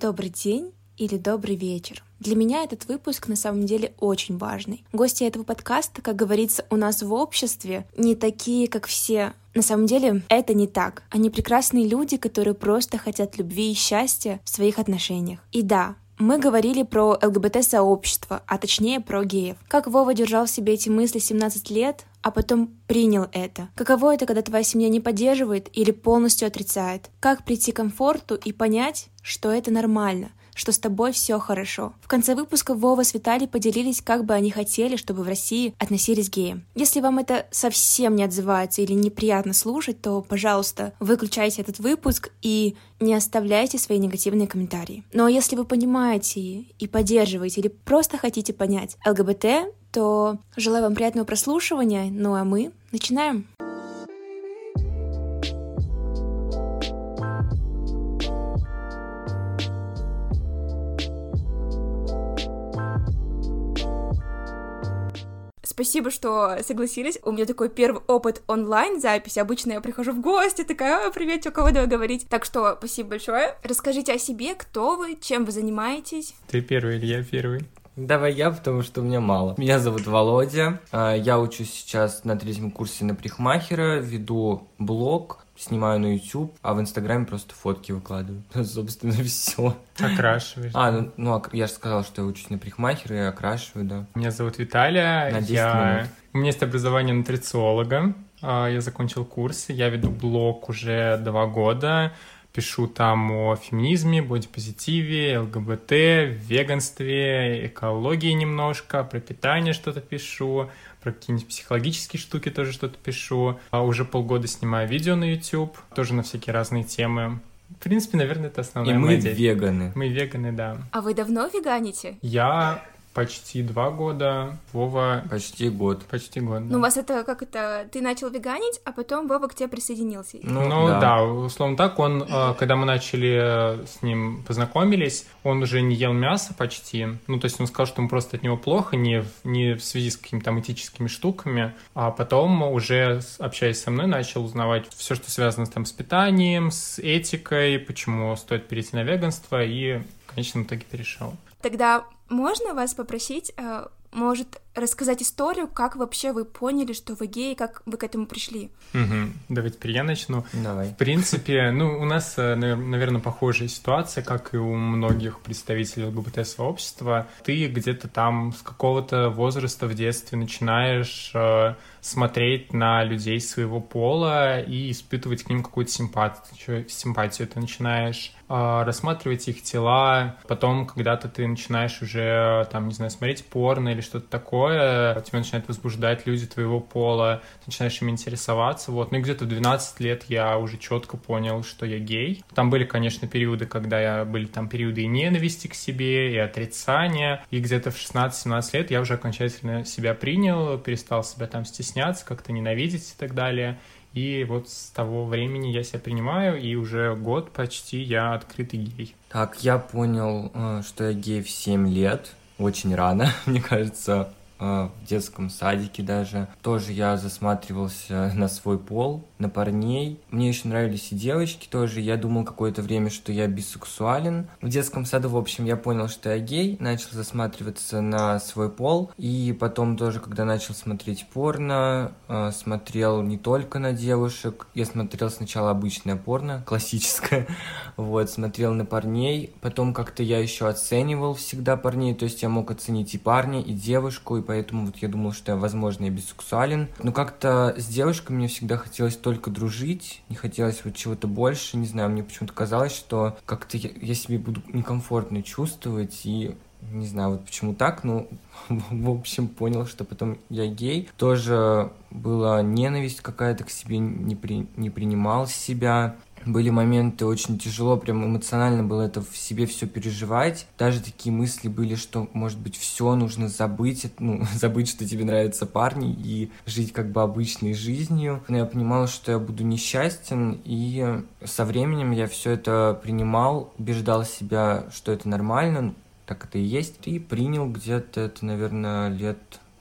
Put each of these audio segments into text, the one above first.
Добрый день или добрый вечер. Для меня этот выпуск на самом деле очень важный. Гости этого подкаста, как говорится, у нас в обществе не такие, как все. На самом деле это не так. Они прекрасные люди, которые просто хотят любви и счастья в своих отношениях. И да, мы говорили про ЛГБТ-сообщество, а точнее про геев. Как Вова держал в себе эти мысли 17 лет, а потом принял это. Каково это, когда твоя семья не поддерживает или полностью отрицает? Как прийти к комфорту и понять, что это нормально, что с тобой все хорошо. В конце выпуска Вова с Виталий поделились, как бы они хотели, чтобы в России относились к геям. Если вам это совсем не отзывается или неприятно слушать, то, пожалуйста, выключайте этот выпуск и не оставляйте свои негативные комментарии. Но если вы понимаете и поддерживаете или просто хотите понять ЛГБТ, то желаю вам приятного прослушивания, ну а мы начинаем. Спасибо, что согласились. У меня такой первый опыт онлайн-записи. Обычно я прихожу в гости, такая, а, привет, что, кого давай говорить. Так что спасибо большое. Расскажите о себе, кто вы, чем вы занимаетесь. Ты первый или я первый? Давай я, потому что у меня мало. Меня зовут Володя. А, я учусь сейчас на третьем курсе на парикмахера, веду блог, снимаю на YouTube, а в Инстаграме просто фотки выкладываю. Собственно, все. Окрашиваешь. А, ну, ну я же сказал, что я учусь на парикмахера и окрашиваю, да. Меня зовут Виталия. На 10 я... минут. У меня есть образование нутрициолога. А, Я закончил курс, я веду блог уже два года. Пишу там о феминизме, бодипозитиве, ЛГБТ, веганстве, экологии немножко, про питание что-то пишу, про какие-нибудь психологические штуки тоже что-то пишу. А уже полгода снимаю видео на YouTube, тоже на всякие разные темы. В принципе, наверное, это основная И мы моя деятельность. веганы. Мы веганы, да. А вы давно веганите? Я почти два года, Вова Почти год. почти год. Ну, у вас это как это... Ты начал веганить, а потом Вова к тебе присоединился. Ну, да. условно так, он, э, когда мы начали э, с ним познакомились, он уже не ел мясо почти. Ну, то есть он сказал, что ему просто от него плохо, не в, не в связи с какими-то там этическими штуками, а потом уже, общаясь со мной, начал узнавать все, что связано там с питанием, с этикой, почему стоит перейти на веганство, и в конечном итоге перешел. Тогда можно вас попросить, э, может, рассказать историю, как вообще вы поняли, что вы гей, как вы к этому пришли? Мгм. Давайте теперь я начну. Давай. В принципе, ну, у нас, наверное, похожая ситуация, как и у многих представителей ЛГБТ-сообщества. Ты где-то там с какого-то возраста в детстве начинаешь э, смотреть на людей своего пола и испытывать к ним какую-то симпатию. симпатию. Ты начинаешь э, рассматривать их тела, потом когда-то ты начинаешь уже, там, не знаю, смотреть порно или что-то такое, тебя начинают возбуждать люди твоего пола, ты начинаешь им интересоваться, вот. Ну и где-то в 12 лет я уже четко понял, что я гей. Там были, конечно, периоды, когда я, были там периоды и ненависти к себе, и отрицания, и где-то в 16-17 лет я уже окончательно себя принял, перестал себя там стесняться, как-то ненавидеть и так далее. И вот с того времени я себя принимаю, и уже год почти я открытый гей. Так, я понял, э, что я гей в 7 лет. Очень рано, мне кажется, в детском садике даже. Тоже я засматривался на свой пол, на парней. Мне еще нравились и девочки тоже. Я думал какое-то время, что я бисексуален. В детском саду, в общем, я понял, что я гей, начал засматриваться на свой пол. И потом тоже, когда начал смотреть порно, э, смотрел не только на девушек. Я смотрел сначала обычное порно, классическое. Вот, смотрел на парней. Потом как-то я еще оценивал всегда парней. То есть я мог оценить и парня, и девушку. И поэтому вот я думал, что я, возможно, и бисексуален. Но как-то с девушками мне всегда хотелось только дружить. Не хотелось вот чего-то больше. Не знаю, мне почему-то казалось, что как-то я, я себе буду некомфортно чувствовать. И не знаю, вот почему так, ну, в общем, понял, что потом я гей. Тоже была ненависть какая-то к себе, не, при, не принимал себя. Были моменты очень тяжело, прям эмоционально было это в себе все переживать. Даже такие мысли были, что, может быть, все нужно забыть, ну, забыть, что тебе нравятся парни и жить как бы обычной жизнью. Но я понимал, что я буду несчастен, и со временем я все это принимал, убеждал себя, что это нормально, так это и есть. И принял где-то это, наверное, лет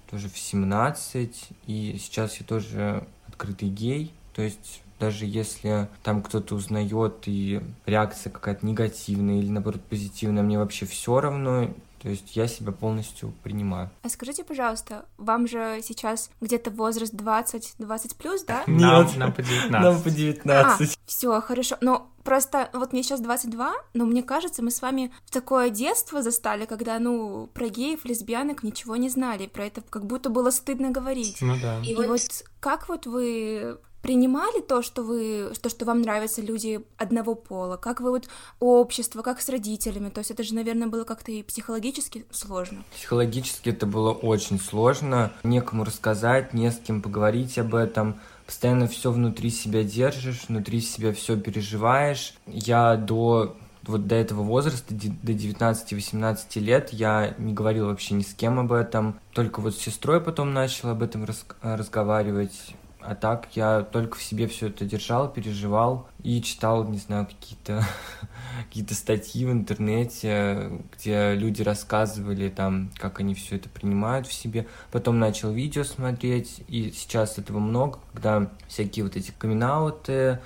тоже в 17, и сейчас я тоже открытый гей, то есть даже если там кто-то узнает и реакция какая-то негативная или наоборот позитивная, мне вообще все равно. То есть я себя полностью принимаю. А скажите, пожалуйста, вам же сейчас где-то возраст 20, 20 плюс, да? Нам, Нет. нам по 19. Нам по 19. А, все, хорошо. Но просто вот мне сейчас 22, но мне кажется, мы с вами в такое детство застали, когда, ну, про геев, лесбиянок ничего не знали, про это как будто было стыдно говорить. Ну да. И вот как вот вы принимали то, что вы, то, что вам нравятся люди одного пола? Как вы вот общество, как с родителями? То есть это же, наверное, было как-то и психологически сложно. Психологически это было очень сложно. Некому рассказать, не с кем поговорить об этом. Постоянно все внутри себя держишь, внутри себя все переживаешь. Я до вот до этого возраста, до 19-18 лет, я не говорил вообще ни с кем об этом. Только вот с сестрой потом начал об этом рас- разговаривать. А так я только в себе все это держал, переживал и читал, не знаю, какие-то какие-то статьи в интернете, где люди рассказывали там, как они все это принимают в себе. Потом начал видео смотреть, и сейчас этого много, когда всякие вот эти камин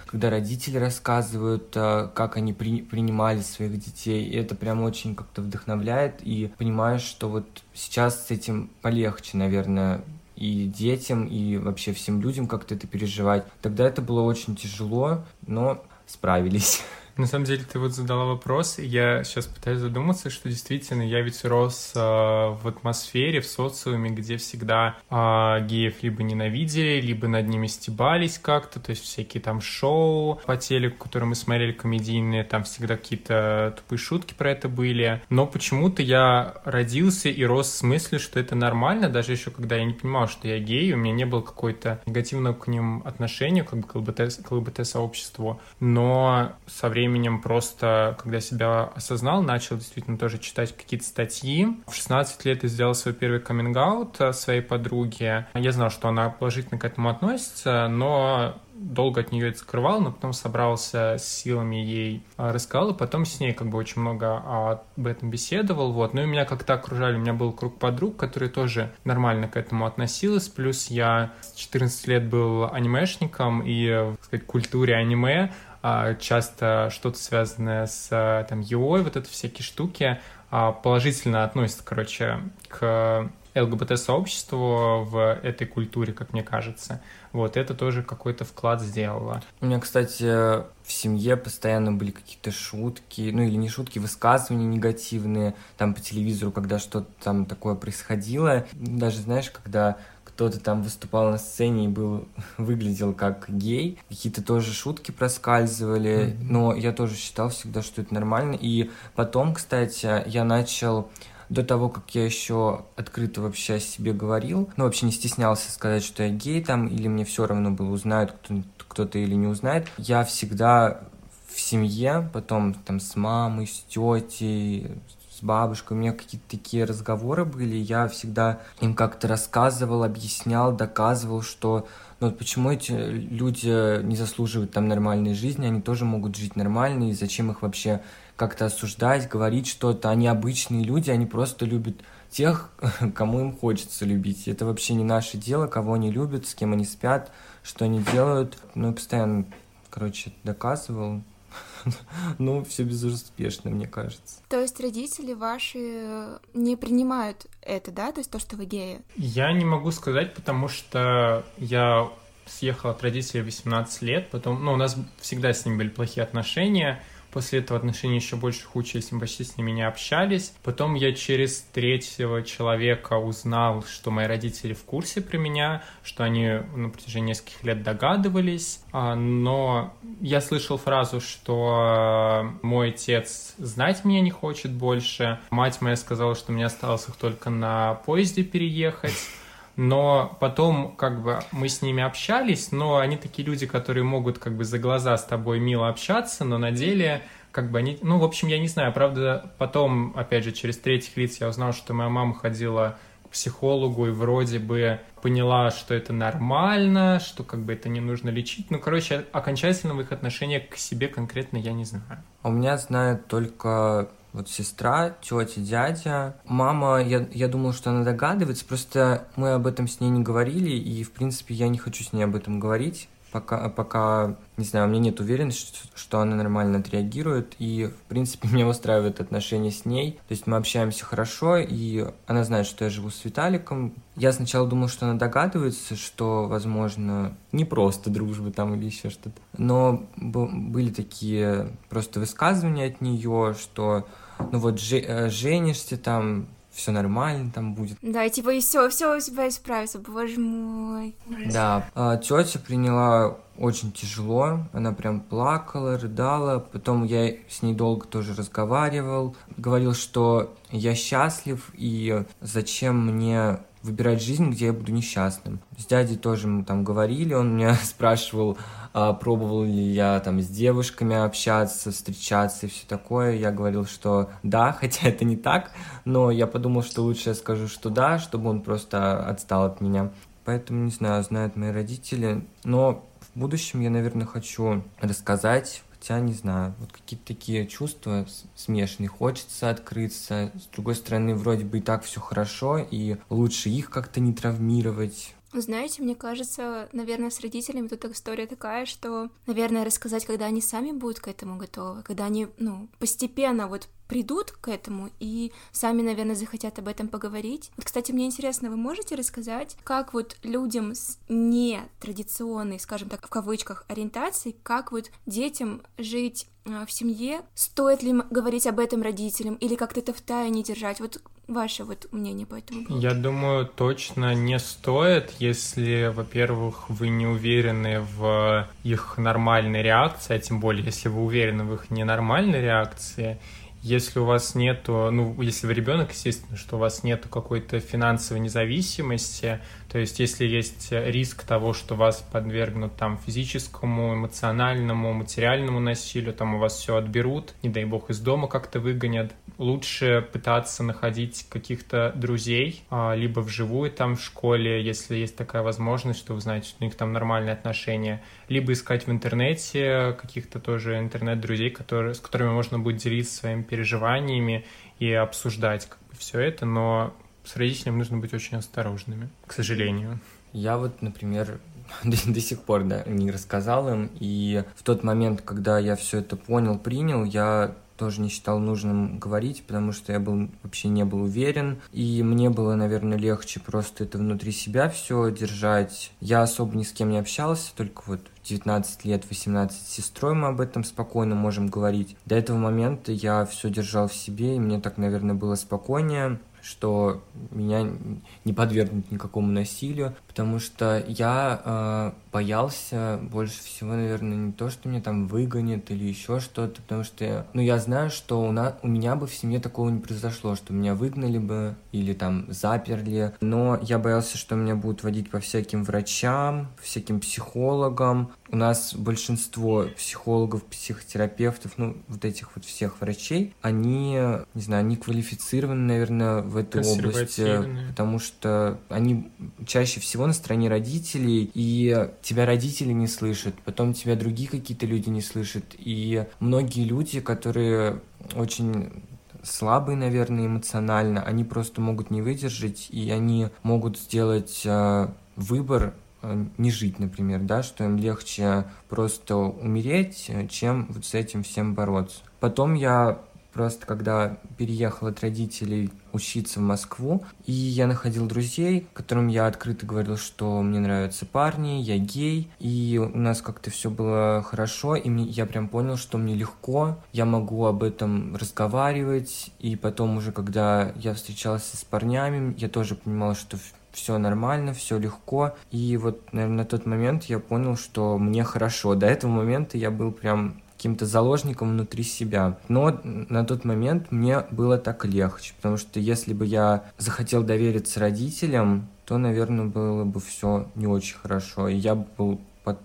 когда родители рассказывают, э, как они при- принимали своих детей, и это прям очень как-то вдохновляет, и понимаешь, что вот сейчас с этим полегче, наверное, и детям, и вообще всем людям как-то это переживать. Тогда это было очень тяжело, но справились. На самом деле, ты вот задала вопрос, и я сейчас пытаюсь задуматься, что действительно я ведь рос э, в атмосфере, в социуме, где всегда э, геев либо ненавидели, либо над ними стебались как-то, то есть всякие там шоу по телеку, которые мы смотрели, комедийные, там всегда какие-то тупые шутки про это были. Но почему-то я родился и рос в смысле, что это нормально, даже еще когда я не понимал, что я гей, у меня не было какой-то негативного к ним отношения, как бы к ЛГБТ-сообществу, но со временем временем просто, когда себя осознал, начал действительно тоже читать какие-то статьи. В 16 лет я сделал свой первый каминг своей подруге. Я знал, что она положительно к этому относится, но долго от нее это скрывал, но потом собрался с силами ей а, рассказал, и потом с ней как бы очень много об этом беседовал, вот. Ну и меня как-то окружали, у меня был круг подруг, которые тоже нормально к этому относилась, плюс я с 14 лет был анимешником и, так сказать, культуре аниме, часто что-то связанное с там ЕО, вот это всякие штуки, а, положительно относятся, короче, к ЛГБТ-сообществу в этой культуре, как мне кажется. Вот, это тоже какой-то вклад сделало. У меня, кстати, в семье постоянно были какие-то шутки, ну или не шутки, высказывания негативные, там по телевизору, когда что-то там такое происходило. Даже, знаешь, когда кто-то там выступал на сцене и был, выглядел как гей, какие-то тоже шутки проскальзывали, mm-hmm. но я тоже считал всегда, что это нормально. И потом, кстати, я начал до того, как я еще открыто вообще о себе говорил, ну, вообще не стеснялся сказать, что я гей там, или мне все равно было, узнает кто- кто-то или не узнает, я всегда в семье, потом там с мамой, с тетей, бабушкой, у меня какие-то такие разговоры были, я всегда им как-то рассказывал, объяснял, доказывал, что ну вот почему эти люди не заслуживают там нормальной жизни, они тоже могут жить нормально, и зачем их вообще как-то осуждать, говорить что-то. Они обычные люди, они просто любят тех, кому им хочется любить. Это вообще не наше дело, кого они любят, с кем они спят, что они делают. Ну, и постоянно, короче, доказывал. Ну, все безуспешно, мне кажется. То есть родители ваши не принимают это, да? То есть то, что вы геи? Я не могу сказать, потому что я съехал от родителей 18 лет, потом, ну, у нас всегда с ними были плохие отношения, После этого отношения еще больше ухудшились, мы почти с ними не общались. Потом я через третьего человека узнал, что мои родители в курсе про меня, что они на протяжении нескольких лет догадывались. А, но я слышал фразу, что мой отец знать меня не хочет больше. Мать моя сказала, что мне осталось их только на поезде переехать но потом как бы мы с ними общались, но они такие люди, которые могут как бы за глаза с тобой мило общаться, но на деле как бы они, ну, в общем, я не знаю, правда, потом, опять же, через третьих лиц я узнал, что моя мама ходила к психологу и вроде бы поняла, что это нормально, что как бы это не нужно лечить. Ну, короче, окончательного их отношения к себе конкретно я не знаю. А у меня знает только вот сестра, тетя, дядя. Мама, я, я думал, что она догадывается, просто мы об этом с ней не говорили, и, в принципе, я не хочу с ней об этом говорить, пока, пока, не знаю, у меня нет уверенности, что она нормально отреагирует, и, в принципе, меня устраивает отношения с ней. То есть мы общаемся хорошо, и она знает, что я живу с Виталиком. Я сначала думал, что она догадывается, что, возможно, не просто дружба там или еще что-то. Но были такие просто высказывания от нее, что ну вот э, женишься там, все нормально там будет. Да, и типа и все, все у тебя исправится, боже мой. Да, а, тетя приняла очень тяжело, она прям плакала, рыдала, потом я с ней долго тоже разговаривал, говорил, что я счастлив и зачем мне выбирать жизнь, где я буду несчастным. С дядей тоже мы там говорили, он меня спрашивал, а, пробовал ли я там с девушками общаться, встречаться и все такое. Я говорил, что да, хотя это не так, но я подумал, что лучше я скажу, что да, чтобы он просто отстал от меня. Поэтому, не знаю, знают мои родители, но в будущем я, наверное, хочу рассказать Хотя, не знаю, вот какие-то такие чувства смешанные. Хочется открыться. С другой стороны, вроде бы и так все хорошо, и лучше их как-то не травмировать. Знаете, мне кажется, наверное, с родителями тут история такая, что, наверное, рассказать, когда они сами будут к этому готовы, когда они, ну, постепенно вот придут к этому и сами, наверное, захотят об этом поговорить. Вот, кстати, мне интересно, вы можете рассказать, как вот людям с нетрадиционной, скажем так, в кавычках, ориентацией, как вот детям жить а, в семье, стоит ли говорить об этом родителям или как-то это в тайне держать? Вот ваше вот мнение по этому поводу? Я думаю, точно не стоит, если, во-первых, вы не уверены в их нормальной реакции, а тем более, если вы уверены в их ненормальной реакции, если у вас нету, ну, если вы ребенок, естественно, что у вас нету какой-то финансовой независимости, то есть если есть риск того, что вас подвергнут там физическому, эмоциональному, материальному насилию, там у вас все отберут, не дай бог из дома как-то выгонят, лучше пытаться находить каких-то друзей, а, либо вживую там в школе, если есть такая возможность, что вы знаете, что у них там нормальные отношения, либо искать в интернете каких-то тоже интернет-друзей, которые, с которыми можно будет делиться своими переживаниями и обсуждать как бы все это, но с родителями нужно быть очень осторожными, к сожалению. Я вот, например, до, до сих пор да, не рассказал им, и в тот момент, когда я все это понял, принял, я тоже не считал нужным говорить, потому что я был вообще не был уверен, и мне было, наверное, легче просто это внутри себя все держать. Я особо ни с кем не общался, только вот 19 лет, 18 с сестрой мы об этом спокойно можем говорить. До этого момента я все держал в себе, и мне так, наверное, было спокойнее что меня не подвергнут никакому насилию, потому что я э, боялся больше всего, наверное, не то, что меня там выгонят или еще что-то, потому что, ну, я знаю, что у, нас, у меня бы в семье такого не произошло, что меня выгнали бы или там заперли, но я боялся, что меня будут водить по всяким врачам, всяким психологам. У нас большинство психологов, психотерапевтов, ну, вот этих вот всех врачей, они, не знаю, они квалифицированы, наверное, в этой области, потому что они чаще всего на стороне родителей, и тебя родители не слышат, потом тебя другие какие-то люди не слышат, и многие люди, которые очень слабые, наверное, эмоционально, они просто могут не выдержать, и они могут сделать э, выбор э, не жить, например, да, что им легче просто умереть, чем вот с этим всем бороться. Потом я просто когда переехал от родителей учиться в Москву, и я находил друзей, которым я открыто говорил, что мне нравятся парни, я гей, и у нас как-то все было хорошо, и мне, я прям понял, что мне легко, я могу об этом разговаривать, и потом уже, когда я встречался с парнями, я тоже понимал, что все нормально, все легко. И вот, наверное, на тот момент я понял, что мне хорошо. До этого момента я был прям каким-то заложником внутри себя. Но на тот момент мне было так легче, потому что если бы я захотел довериться родителям, то, наверное, было бы все не очень хорошо. И я был под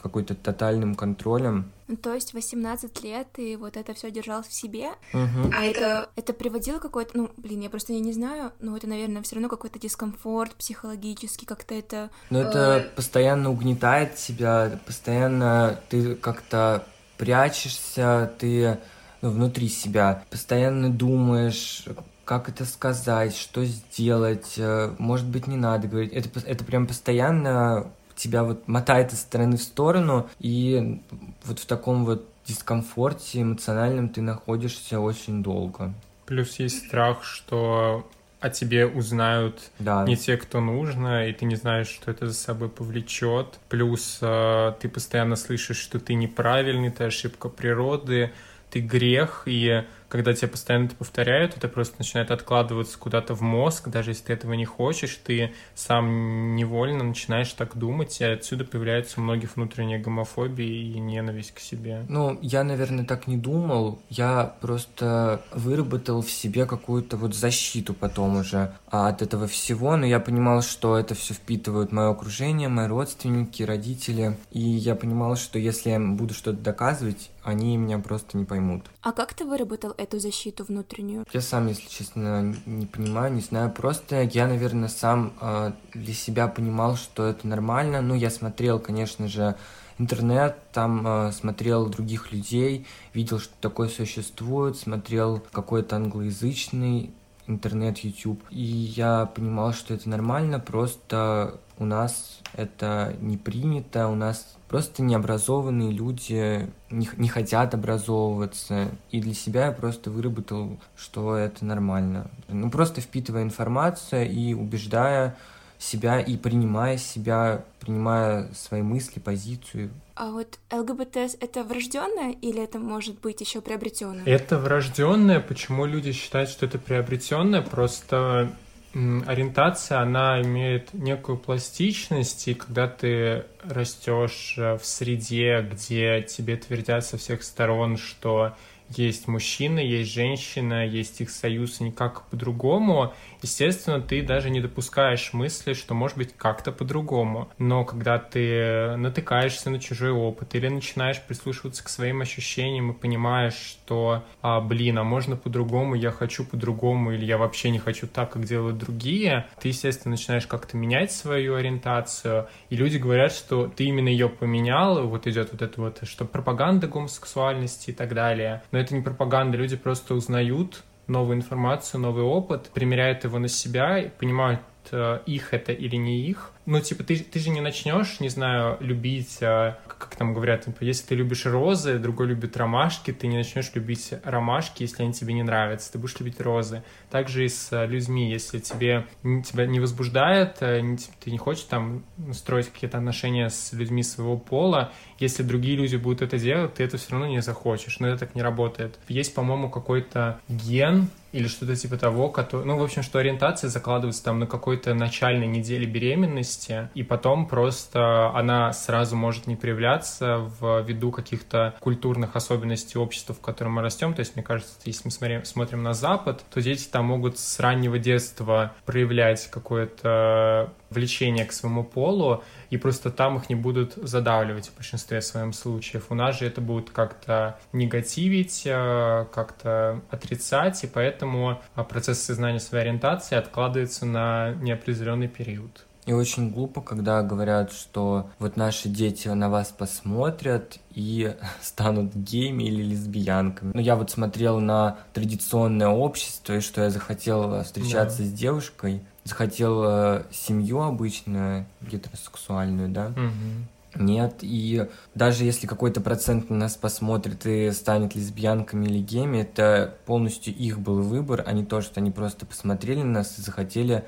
какой-то тотальным контролем. Ну, то есть 18 лет и вот это все держал в себе. Угу. А это, это приводило какой-то, ну, блин, я просто не знаю, но это, наверное, все равно какой-то дискомфорт психологический, как-то это. Но это э... постоянно угнетает тебя, постоянно ты как-то прячешься, ты ну, внутри себя, постоянно думаешь, как это сказать, что сделать, э, может быть, не надо говорить. Это, это прям постоянно тебя вот мотает из стороны в сторону, и вот в таком вот дискомфорте эмоциональном ты находишься очень долго. Плюс есть страх, что о тебе узнают да. не те, кто нужно, и ты не знаешь, что это за собой повлечет. Плюс э, ты постоянно слышишь, что ты неправильный, ты ошибка природы, ты грех, и когда тебе постоянно это повторяют, это просто начинает откладываться куда-то в мозг, даже если ты этого не хочешь, ты сам невольно начинаешь так думать, и отсюда появляется у многих внутренняя гомофобия и ненависть к себе. Ну, я, наверное, так не думал, я просто выработал в себе какую-то вот защиту потом уже от этого всего, но я понимал, что это все впитывают мое окружение, мои родственники, родители, и я понимал, что если я буду что-то доказывать, они меня просто не поймут. А как ты выработал эту защиту внутреннюю? Я сам, если честно, не понимаю, не знаю. Просто я, наверное, сам э, для себя понимал, что это нормально. Ну, я смотрел, конечно же, интернет, там э, смотрел других людей, видел, что такое существует, смотрел какой-то англоязычный интернет, YouTube. И я понимал, что это нормально, просто у нас это не принято, у нас просто необразованные люди не, не хотят образовываться. И для себя я просто выработал, что это нормально. Ну, просто впитывая информацию и убеждая себя и принимая себя, принимая свои мысли, позицию. А вот ЛГБТ это врожденное или это может быть еще приобретенное? Это врожденное. Почему люди считают, что это приобретенное? Просто ориентация, она имеет некую пластичность, и когда ты растешь э, в среде, где тебе твердят со всех сторон, что есть мужчина, есть женщина, есть их союз, никак по-другому, естественно, ты даже не допускаешь мысли, что может быть как-то по-другому. Но когда ты натыкаешься на чужой опыт или начинаешь прислушиваться к своим ощущениям и понимаешь, что, а, блин, а можно по-другому, я хочу по-другому, или я вообще не хочу так, как делают другие, ты, естественно, начинаешь как-то менять свою ориентацию, и люди говорят, что ты именно ее поменял, вот идет вот это вот, что пропаганда гомосексуальности и так далее. Но это не пропаганда, люди просто узнают новую информацию, новый опыт, примеряют его на себя и понимают, их это или не их, ну, типа, ты, ты же не начнешь, не знаю, любить, а, как там говорят, типа, если ты любишь розы, другой любит ромашки, ты не начнешь любить ромашки, если они тебе не нравятся, ты будешь любить розы. Также и с а, людьми, если тебе тебя не возбуждает, а, не, ты не хочешь там строить какие-то отношения с людьми своего пола, если другие люди будут это делать, ты это все равно не захочешь, но это так не работает. Есть, по-моему, какой-то ген, или что-то типа того, который, ну, в общем, что ориентация закладывается там на какой-то начальной неделе беременности, и потом просто она сразу может не проявляться в виду каких-то культурных особенностей общества, в котором мы растем. То есть, мне кажется, если мы смотрим, смотрим на Запад, то дети там могут с раннего детства проявлять какое-то влечение к своему полу, и просто там их не будут задавливать в большинстве своем случаев. У нас же это будет как-то негативить, э, как-то отрицать, и поэтому процесс сознания своей ориентации откладывается на неопределенный период. И очень глупо, когда говорят, что вот наши дети на вас посмотрят и станут геями или лесбиянками. Ну, я вот смотрел на традиционное общество, и что я захотел встречаться да. с девушкой, захотел э, семью обычную, гетеросексуальную, да, угу. Нет, и даже если какой-то процент на нас посмотрит и станет лесбиянками или геями, это полностью их был выбор, а не то, что они просто посмотрели на нас и захотели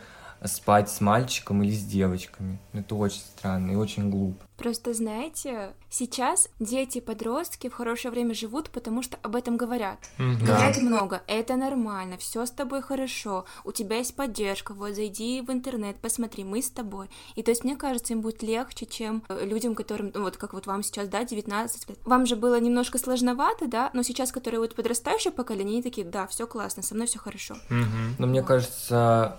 спать с мальчиком или с девочками. Это очень странно и очень глупо. Просто знаете, сейчас дети, подростки в хорошее время живут, потому что об этом говорят. Mm-hmm. Говорят много, это нормально, все с тобой хорошо, у тебя есть поддержка, вот зайди в интернет, посмотри, мы с тобой. И то есть мне кажется, им будет легче, чем э, людям, которым, ну, вот как вот вам сейчас, да, 19 лет. Вам же было немножко сложновато, да, но сейчас, которые вот подрастающее поколение, они такие, да, все классно, со мной все хорошо. Mm-hmm. Но мне кажется,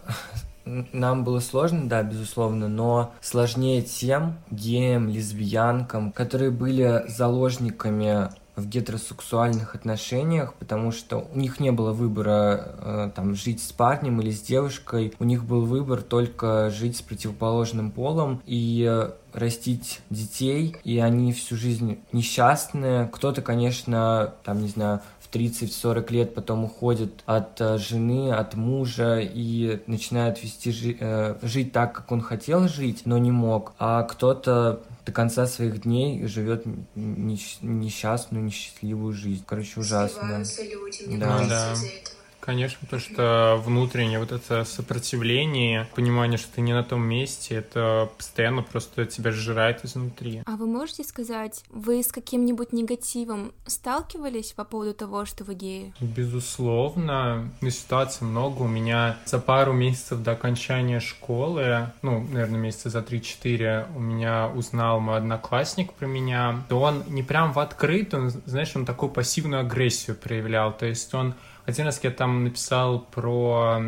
нам было сложно, да, безусловно, но сложнее тем геям, лесбиянкам, которые были заложниками в гетеросексуальных отношениях, потому что у них не было выбора э, там жить с парнем или с девушкой, у них был выбор только жить с противоположным полом и э, растить детей, и они всю жизнь несчастные. Кто-то, конечно, там, не знаю, 30-40 лет потом уходит от э, жены, от мужа и начинает вести жи- э, жить так, как он хотел жить, но не мог. А кто-то до конца своих дней живет несчастную, несчастливую жизнь. Короче, ужасно. люди, да. да. Конечно, потому что внутреннее вот это сопротивление, понимание, что ты не на том месте, это постоянно просто тебя сжирает изнутри. А вы можете сказать, вы с каким-нибудь негативом сталкивались по поводу того, что вы геи? Безусловно. Ну, ситуаций много. У меня за пару месяцев до окончания школы, ну, наверное, месяца за 3-4, у меня узнал мой одноклассник про меня. То он не прям в открытую, знаешь, он такую пассивную агрессию проявлял. То есть он один раз я там написал про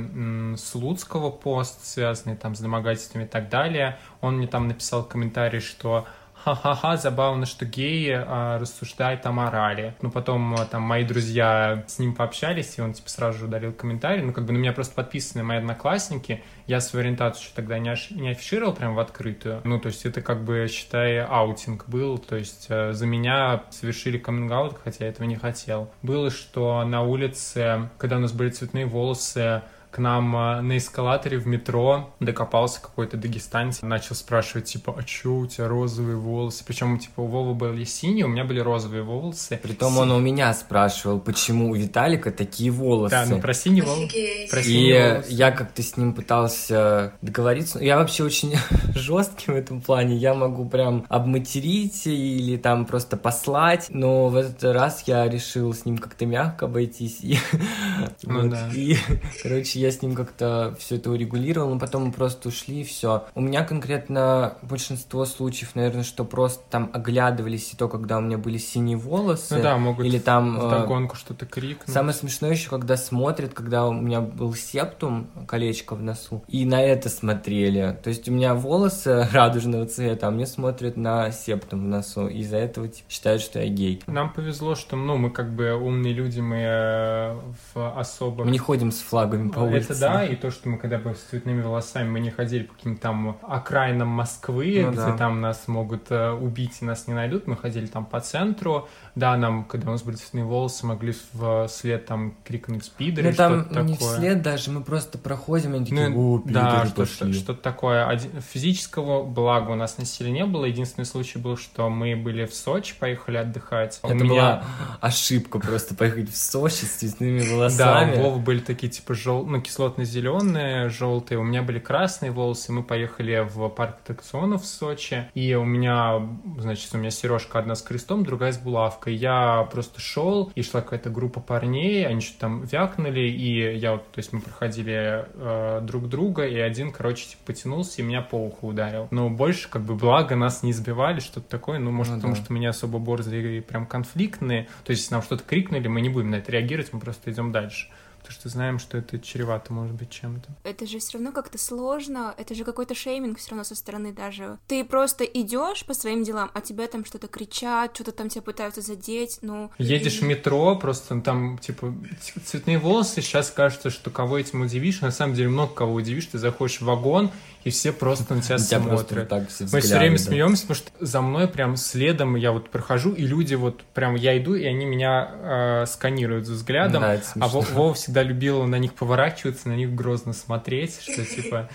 Слуцкого пост, связанный там с домогательствами и так далее. Он мне там написал комментарий, что ха-ха-ха, забавно, что геи а, рассуждают о морали. Ну, потом а, там мои друзья с ним пообщались, и он, типа, сразу же удалил комментарий. Ну, как бы на меня просто подписаны мои одноклассники. Я свою ориентацию еще тогда не, не афишировал прям в открытую. Ну, то есть это, как бы, считай, аутинг был. То есть а, за меня совершили каминг хотя я этого не хотел. Было, что на улице, когда у нас были цветные волосы, к нам а, на эскалаторе в метро докопался какой-то дагестанец, начал спрашивать, типа, а чё у тебя розовые волосы? Причем, типа, у Вовы были синие, у меня были розовые волосы. Притом он у меня спрашивал, почему у Виталика такие волосы. Да, ну про синие волосы. И волосы. я как-то с ним пытался договориться. Я вообще очень жесткий в этом плане. Я могу прям обматерить или там просто послать, но в этот раз я решил с ним как-то мягко обойтись. И, ну, вот, да. и короче, я с ним как-то все это урегулировал, но потом мы просто ушли, и все. У меня конкретно большинство случаев, наверное, что просто там оглядывались, и то, когда у меня были синие волосы. Ну да, могут или там, в догонку что-то крикнуть. Самое смешное еще, когда смотрят, когда у меня был септум, колечко в носу, и на это смотрели. То есть у меня волосы радужного цвета, а мне смотрят на септум в носу, и из-за этого типа, считают, что я гей. Нам повезло, что ну, мы как бы умные люди, мы э, в особо... Мы не ходим с флагами по улице. Это да, и то, что мы когда бы с цветными волосами, мы не ходили по каким-то там окраинам Москвы, ну, где да. там нас могут э, убить и нас не найдут, мы ходили там по центру, да, нам, когда у нас были цветные волосы, могли вслед там крикнуть спидер ну, там что-то не такое. вслед даже, мы просто проходим, и такие, ну, о, да, что-то, что-то такое. Один, физического блага у нас на селе не было, единственный случай был, что мы были в Сочи, поехали отдыхать. Это у меня... была ошибка просто поехать в Сочи с цветными волосами. Да, у Вовы были такие типа жел... ну, кислотно-зеленые, желтые, у меня были красные волосы, мы поехали в парк аттракционов в Сочи, и у меня, значит, у меня сережка одна с крестом, другая с булавкой. Я просто шел, и шла какая-то группа парней, они что-то там вякнули, и я вот, то есть мы проходили э, друг друга, и один, короче, типа потянулся и меня по уху ударил. Но больше, как бы, благо нас не избивали, что-то такое, ну, может, ну, потому да. что меня особо борзые прям конфликтные, то есть если нам что-то крикнули, мы не будем на это реагировать, мы просто идем дальше потому что знаем, что это чревато может быть чем-то. Это же все равно как-то сложно, это же какой-то шейминг все равно со стороны даже. Ты просто идешь по своим делам, а тебя там что-то кричат, что-то там тебя пытаются задеть, ну... Едешь в метро, просто там, типа, цветные волосы, сейчас кажется, что кого этим удивишь, на самом деле много кого удивишь, ты заходишь в вагон, и все просто на тебя смотрят. Мы все время смеемся, потому что за мной прям следом я вот прохожу, и люди вот прям я иду, и они меня э, сканируют взглядом, да, а Вова всегда любил на них поворачиваться, на них грозно смотреть, что типа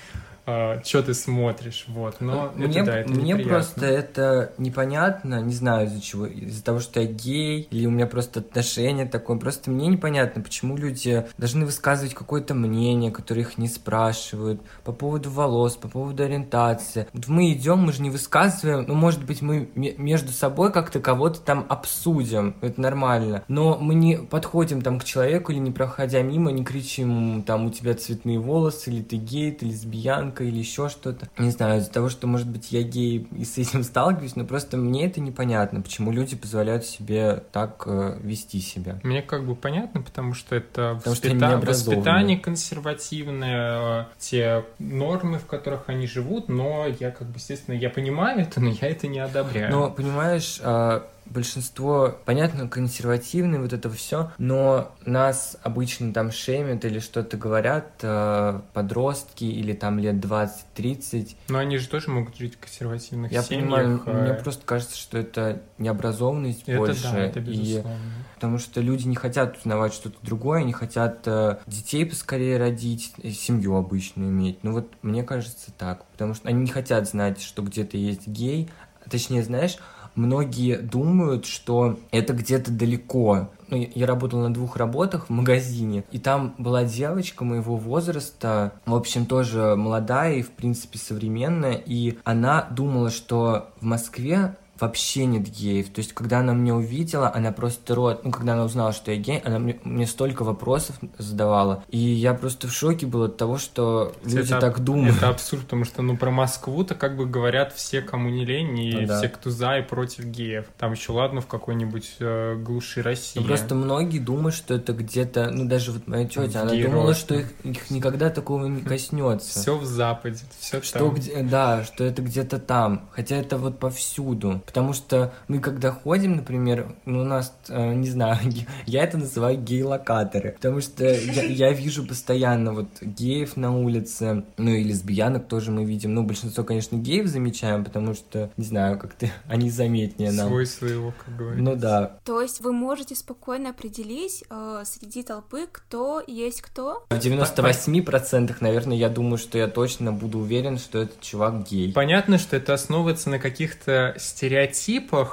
а, что ты смотришь, вот, но мне, это, да, это Мне просто это непонятно, не знаю из-за чего, из-за того, что я гей, или у меня просто отношение такое, просто мне непонятно, почему люди должны высказывать какое-то мнение, которое их не спрашивают, по поводу волос, по поводу ориентации. Вот мы идем, мы же не высказываем, ну, может быть, мы между собой как-то кого-то там обсудим, это нормально, но мы не подходим там к человеку или не проходя мимо, не кричим, там, у тебя цветные волосы, или ты гей, ты лесбиянка, лесбиянка или еще что-то. Не знаю, из-за того, что, может быть, я гей и с этим сталкиваюсь, но просто мне это непонятно, почему люди позволяют себе так э, вести себя. Мне как бы понятно, потому что это потому воспита... что воспитание консервативное, э, те нормы, в которых они живут, но я как бы, естественно, я понимаю это, но я это не одобряю. Но, понимаешь, э, большинство, понятно, консервативные, вот это все, но нас обычно там шеймят или что-то говорят э, подростки или там лет 20-30. Но они же тоже могут жить в консервативных Я семьях. понимаю, э, мне просто кажется, что это необразованность это больше. да, это и безусловно. Потому что люди не хотят узнавать что-то другое, они хотят э, детей поскорее родить, и семью обычную иметь. Ну вот мне кажется так, потому что они не хотят знать, что где-то есть гей. Точнее, знаешь, многие думают, что это где-то далеко. Ну, я- работал на двух работах в магазине, и там была девочка моего возраста, в общем, тоже молодая и, в принципе, современная, и она думала, что в Москве вообще нет геев. То есть, когда она меня увидела, она просто рот... Ну, когда она узнала, что я гей, она мне, мне столько вопросов задавала. И я просто в шоке был от того, что люди Это- так думают. Это абсурд, потому что, ну, про Москву-то как бы говорят все, кому не лень, и Ну да. все, кто за и против геев. Там еще, ладно, в какой-нибудь э, глуши России. Ну, просто многие думают, что это где-то, ну даже вот моя тетя, она думала, что их, их никогда такого не коснется. Все в Западе, все Что там. где, да, что это где-то там, хотя это вот повсюду, потому что мы когда ходим, например, ну, у нас, э, не знаю, я это называю гей-локаторы, потому что я, я вижу постоянно вот геев на улице, ну и лесбиянок тоже мы видим, ну большинство, конечно, геев замечаем, потому что, не знаю, как-то они заметнее нам. Свой своего, как говорится. Ну да, То есть вы можете спокойно определить э, среди толпы, кто есть кто? в 98% наверное, я думаю, что я точно буду уверен, что этот чувак гей. Понятно, что это основывается на каких-то стереотипах,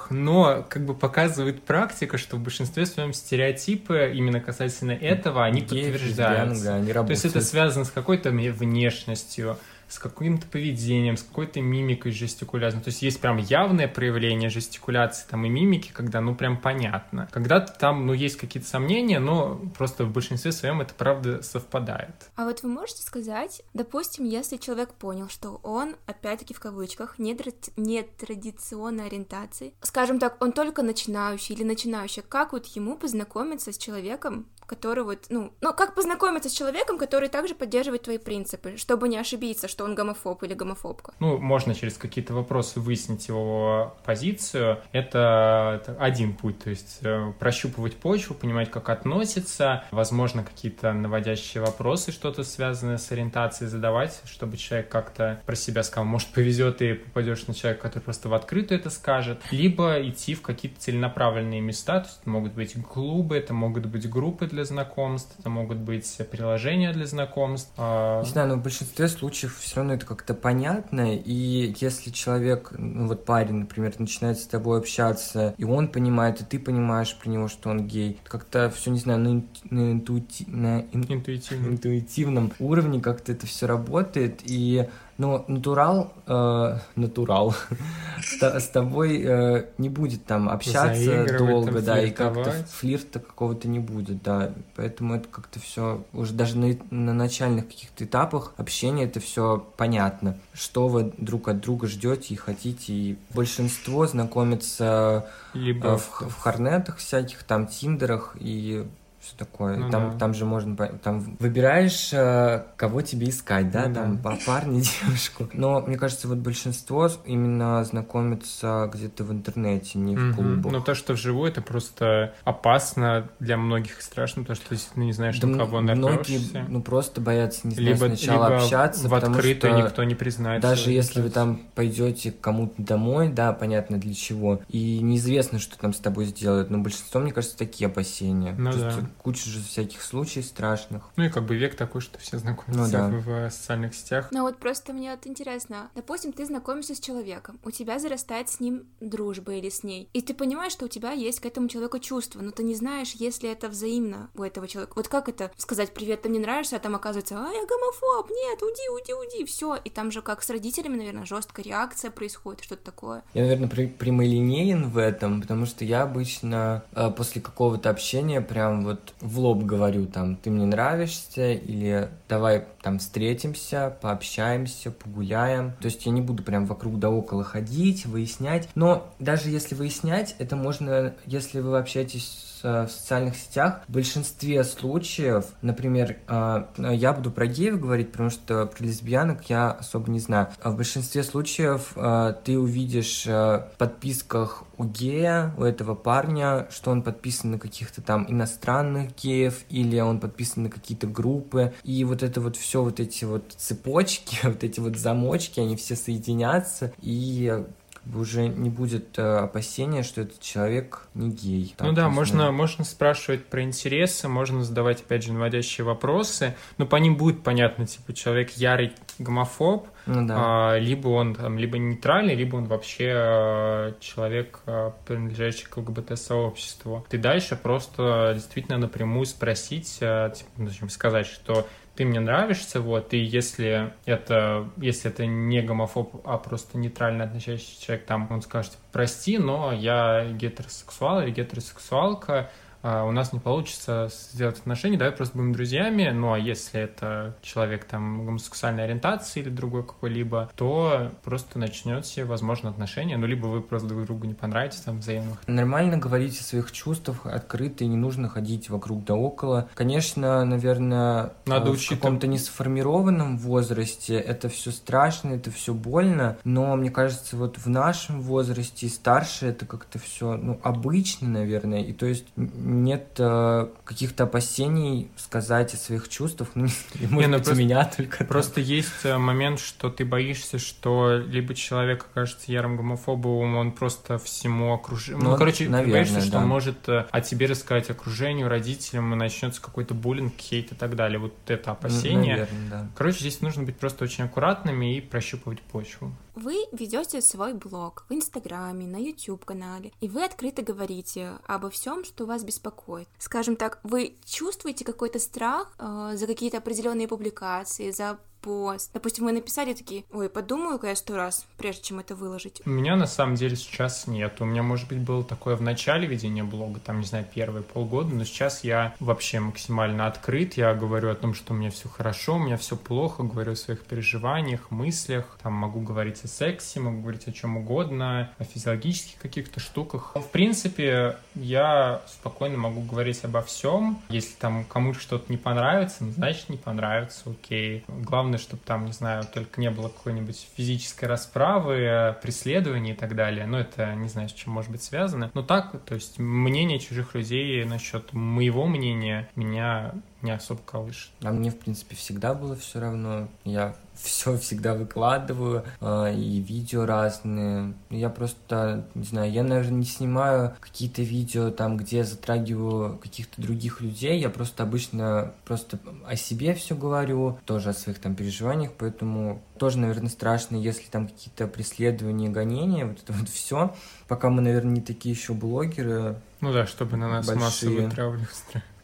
но как бы показывает практика, что в большинстве своем стереотипы именно касательно этого, они Геев, подтверждаются. лесбиянок, да, они То есть это связано с какой-то внешностью, с каким-то поведением, с какой-то мимикой, жестикуляцией. То есть есть прям явное проявление жестикуляции там и мимики, когда ну прям понятно. Когда-то там ну есть какие-то сомнения, но просто в большинстве своем это правда совпадает. А вот вы можете сказать, допустим, если человек понял, что он, опять-таки в кавычках, нетрадиционной ориентации, скажем так, он только начинающий или начинающий, как вот ему познакомиться с человеком, который вот, ну, ну, как познакомиться с человеком, который также поддерживает твои принципы, чтобы не ошибиться, что он гомофоб или гомофобка? Ну, можно через какие-то вопросы выяснить его позицию. Это один путь, то есть э, прощупывать почву, понимать, как относится, возможно, какие-то наводящие вопросы, что-то связанное с ориентацией задавать, чтобы человек как-то про себя сказал, может, повезет и попадешь на человека, который просто в открытую это скажет, либо идти в какие-то целенаправленные места, то есть это могут быть клубы, это могут быть группы для знакомств, это могут быть приложения для знакомств. а, Не знаю, но в большинстве случаев все равно это как-то понятно, и если человек, ну вот парень, например, начинает с тобой общаться, и он понимает, и ты понимаешь про него, что он гей, как-то все, не знаю, на, ин- на интуити- на ин- интуитивно. интуитивном уровне как-то это все работает, и ну, натурал, э, натурал, с, тобой э, не будет там общаться долго, там, да, и как-то флирта какого-то не будет, да, поэтому это как-то все уже даже на, на начальных каких-то этапах общения это все понятно, что вы друг от друга ждете и хотите, и большинство знакомится Либо э, в, в харнетах всяких, там, тиндерах. И все такое. Ну там, да. там же можно, там выбираешь, э, кого тебе искать, да, Ну там, да. парня, девушку. Но мне кажется, вот большинство именно знакомится где-то в интернете, не в клубах. Но то, что вживую, это просто опасно для многих и страшно, потому что ты действительно не знаешь, Да на кого многие, наткнешься. ну, просто боятся, не знаю, либо, сначала либо общаться, в открытую что никто не признает. Даже если вы там пойдете к кому-то домой, да, понятно для чего, и неизвестно, что там с тобой сделают, но большинство, мне кажется, такие опасения. Ну да. Куча же всяких случаев страшных. Ну и как бы век такой, что все знакомятся Ну да. в, в социальных сетях. Ну вот просто мне вот интересно, допустим, ты знакомишься с человеком, у тебя зарастает с ним дружба или с ней, и ты понимаешь, что у тебя есть к этому человеку чувство, но ты не знаешь, если это взаимно у этого человека. Вот как это сказать «привет, ты мне нравишься», а там оказывается «а, я гомофоб, нет, уйди, уйди, уйди», все, и там же как с родителями, наверное, жесткая реакция происходит, что-то такое. Я, наверное, при- прямолинеен в этом, потому что я обычно э, после какого-то общения прям вот в лоб говорю там, ты мне нравишься, или давай там встретимся, пообщаемся, погуляем. То есть я не буду прям вокруг да около ходить, выяснять. Но даже если выяснять, это можно, если вы общаетесь в социальных сетях, в большинстве случаев, например, э, я буду про геев говорить, потому что про лесбиянок я особо не знаю. А в большинстве случаев э, ты увидишь в подписках у гея, у этого парня, что он подписан на каких-то там иностранных геев, или он подписан на какие-то группы, и вот это вот все, вот эти вот цепочки, вот эти вот замочки, они все соединятся, и как бы уже не будет э, опасения, что этот человек не гей. Ну да, можно, можно спрашивать про интересы, можно задавать, опять же, наводящие вопросы, но по ним будет понятно, типа, человек ярый гомофоб, ну, да. а, либо он там, либо нейтральный, либо он вообще а, человек, а, принадлежащий к ЛГБТ-сообществу. Ты дальше просто действительно напрямую спросить, а, типа, ну, сказать, что ты мне нравишься, вот, и если это, если это не гомофоб, а просто нейтрально относящийся человек, там, он скажет, прости, но я гетеросексуал или гетеросексуалка, а, у нас не получится сделать отношения, давай просто будем друзьями, ну а если это человек там гомосексуальной ориентации или другой какой-либо, то просто начнете, возможно, отношения, ну либо вы просто друг другу не понравитесь, там, взаимных. Нормально говорить о своих чувствах открыто, и не нужно ходить вокруг да около. Конечно, наверное, Надо в учитывать... каком-то несформированном возрасте это все страшно, это все больно, но мне кажется, вот в нашем возрасте и старше это как-то все, ну, обычно, наверное, и то есть нет э, каких-то опасений сказать о своих чувствах, ну, может не, ну, быть, просто, у меня только. Просто там. есть э, момент, что ты боишься, что либо человек окажется ярым гомофобом, он просто всему окружению... Ну, ну, короче, наверное, ты боишься, да. что он может э, о тебе рассказать окружению, родителям, и начнется какой-то буллинг, хейт и так далее. Вот это опасение. Наверное, да. Короче, здесь нужно быть просто очень аккуратными и прощупывать почву. Вы ведете свой блог в Инстаграме, на YouTube-канале, и вы открыто говорите обо всем, что вас беспокоит. Скажем так, вы чувствуете какой-то страх э, за какие-то определенные публикации, за пост. Допустим, вы написали такие, ой, подумаю-ка я сто раз, прежде чем это выложить. У меня на самом деле сейчас нет. У меня, может быть, было такое в начале ведения блога, там, не знаю, первые полгода, но сейчас я вообще максимально открыт. Я говорю о том, что у меня все хорошо, у меня все плохо, говорю о своих переживаниях, мыслях, там могу говорить о сексе, могу говорить о чем угодно, о физиологических каких-то штуках. В принципе, я спокойно могу говорить обо всем. Если там кому-то что-то не понравится, значит, не понравится, окей. Главное главное, чтобы там, не знаю, только не было какой-нибудь физической расправы, преследования и так далее. Но это не знаю, с чем может быть связано. Но так, то есть мнение чужих людей насчет моего мнения меня не особо колышет. А мне, в принципе, всегда было все равно. Я все всегда выкладываю, э, и видео разные. Я просто, не знаю, я, наверное, не снимаю какие-то видео там, где я затрагиваю каких-то других людей. Я просто обычно просто о себе все говорю, тоже о своих там переживаниях, поэтому тоже, наверное, страшно, если там какие-то преследования, гонения, вот это вот все. Пока мы, наверное, не такие еще блогеры. Ну да, чтобы на нас большие. массовые травли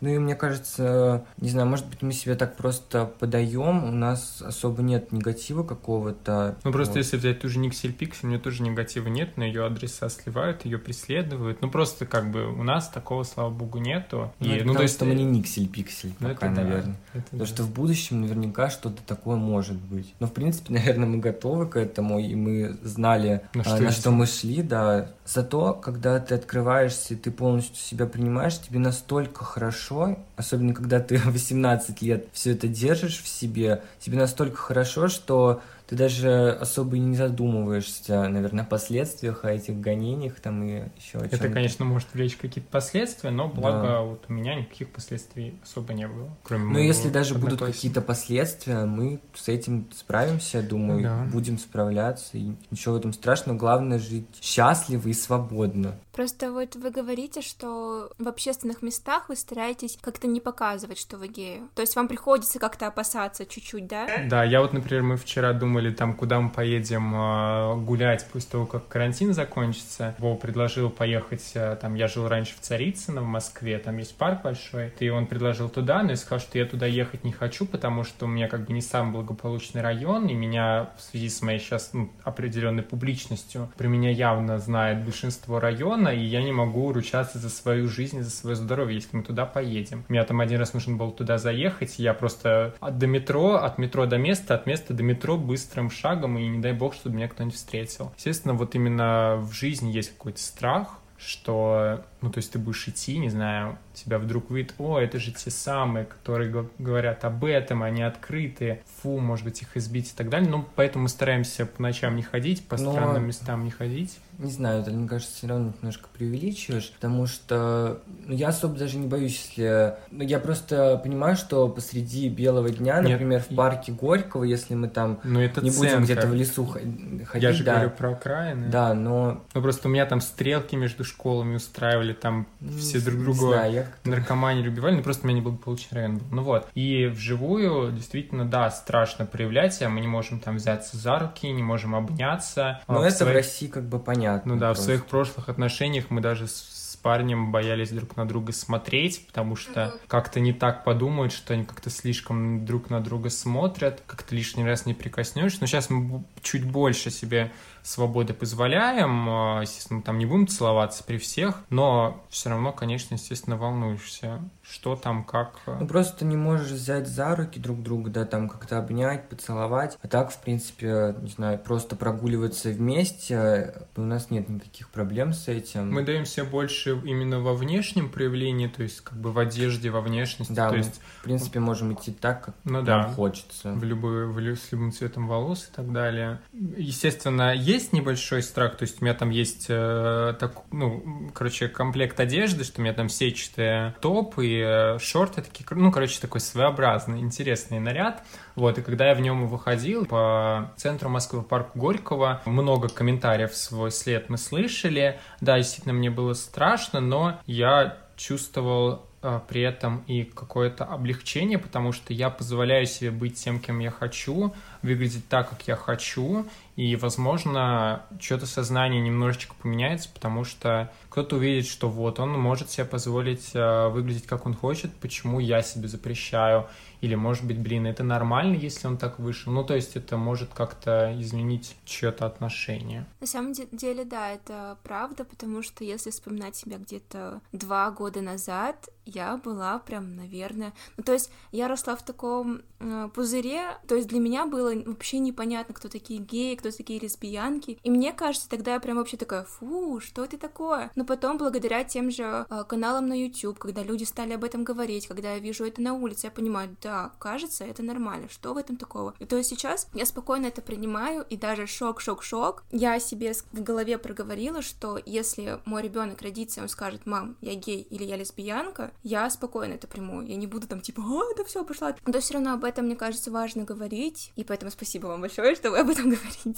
ну и мне кажется, не знаю, может быть, мы себя так просто подаем, у нас особо нет негатива какого-то. Ну просто вот. если взять ту же Никсель Пиксель, у нее тоже негатива нет, но ее адреса сливают, ее преследуют. Ну просто как бы у нас такого, слава богу, нету. Ну, и, ну то есть что мы не Никсель Пиксель ну, пока, это наверное. Да, это потому да. что в будущем наверняка что-то такое может быть. Но в принципе, наверное, мы готовы к этому, и мы знали, ну, что на что мы шли, да. Зато, когда ты открываешься, и ты полностью себя принимаешь, тебе настолько хорошо хорошо, особенно когда ты 18 лет все это держишь в себе, тебе настолько хорошо, что ты даже особо и не задумываешься, наверное, о последствиях, о этих гонениях там и еще о Это, конечно, может влечь какие-то последствия, но благо да. вот у меня никаких последствий особо не было, кроме Ну, если даже будут какие-то последствия, мы с этим справимся, думаю, да. будем справляться, и ничего в этом страшного, главное жить счастливо и свободно. Просто вот вы говорите, что в общественных местах вы стараетесь как-то не показывать, что вы геи. То есть вам приходится как-то опасаться чуть-чуть, да? Да, я вот, например, мы вчера думали, там, куда мы поедем э, гулять после того, как карантин закончится. Вова предложил поехать, э, там, я жил раньше в Царицыно, в Москве, там есть парк большой, и он предложил туда, но я сказал, что я туда ехать не хочу, потому что у меня как бы не самый благополучный район, и меня в связи с моей сейчас ну, определенной публичностью, при меня явно знает большинство района, и я не могу ручаться за свою жизнь, за свое здоровье, если мы туда поедем. Мне там один раз нужно было туда заехать, я просто от до метро, от метро до места, от места до метро быстрым шагом, и не дай бог, чтобы меня кто-нибудь встретил. Естественно, вот именно в жизни есть какой-то страх, что ну, то есть ты будешь идти, не знаю, тебя вдруг выйдет, о, это же те самые, которые говорят об этом, они открытые, фу, может быть, их избить и так далее. Ну, поэтому мы стараемся по ночам не ходить, по Но... странным местам не ходить. Не знаю, это, мне кажется, все равно немножко преувеличиваешь, потому что ну, я особо даже не боюсь, если... Ну, я просто понимаю, что посреди белого дня, например, Нет, в парке Горького, если мы там ну, это не центр. будем где-то в лесу ходить... Я же да. говорю про окраины. Да, но... Ну, просто у меня там стрелки между школами устраивали, там все друг друга знаю, я наркоманили, убивали, ну, просто у меня не благополучный район был. Ну вот. И вживую, действительно, да, страшно проявлять, а мы не можем там взяться за руки, не можем обняться. Но а это своих... в России как бы понятно понятно. Ну да, просто. в своих прошлых отношениях мы даже с парнем боялись друг на друга смотреть, потому что как-то не так подумают, что они как-то слишком друг на друга смотрят, как-то лишний раз не прикоснешься. Но сейчас мы чуть больше себе свободы позволяем, а, естественно, мы там не будем целоваться при всех, но все равно, конечно, естественно, волнуешься что там, как. Э. Ну, просто ты не можешь взять за руки друг друга, да, там как-то обнять, поцеловать. А так, в принципе, не знаю, просто прогуливаться вместе, у нас нет никаких проблем с этим. Мы даем себе больше именно во внешнем проявлении, то есть как бы в одежде, во внешности. Да, то мы, есть... в принципе, можем идти так, как ну, нам да, хочется. В любой, в, с любым цветом волос и так далее. Естественно, есть небольшой страх, то есть у меня там есть, э, так, ну, короче, комплект одежды, что у меня там сетчатый топ и Э, шорты такие, ну, короче, такой своеобразный, интересный наряд. Вот, и когда я в нем выходил по центру Москвы, парку Горького, много комментариев в свой след мы слышали. Да, действительно, мне было страшно, но я чувствовал э, при этом и какое-то облегчение, потому что я позволяю себе быть тем, кем я хочу, выглядеть так, как я хочу, и, возможно, что-то сознание немножечко поменяется, потому что кто-то увидит, что вот он может себе позволить э, выглядеть, как он хочет, почему я себе запрещаю, или, может быть, блин, это нормально, если он так вышел. Ну, то есть это может как-то изменить чье-то отношение. На самом деле, да, это правда, потому что если вспоминать себя где-то два года назад, я была прям, наверное... Ну, то есть я росла в таком э, пузыре, то есть для меня было вообще непонятно, кто такие геи, кто такие лесбиянки. И мне кажется, тогда я прям вообще такая, фу, что это такое? Но потом, благодаря тем же э, каналам на YouTube, когда люди стали об этом говорить, когда я вижу это на улице, я понимаю, да, кажется, это нормально, что в этом такого? И то есть сейчас я спокойно это принимаю, и даже шок, шок, шок. Я себе в голове проговорила, что если мой ребенок родится, он скажет, мам, я гей или я лесбиянка, я спокойно это приму. Я не буду там типа, о, это все пошла. Но все равно об этом, мне кажется, важно говорить. И поэтому спасибо вам большое, что вы об этом говорите.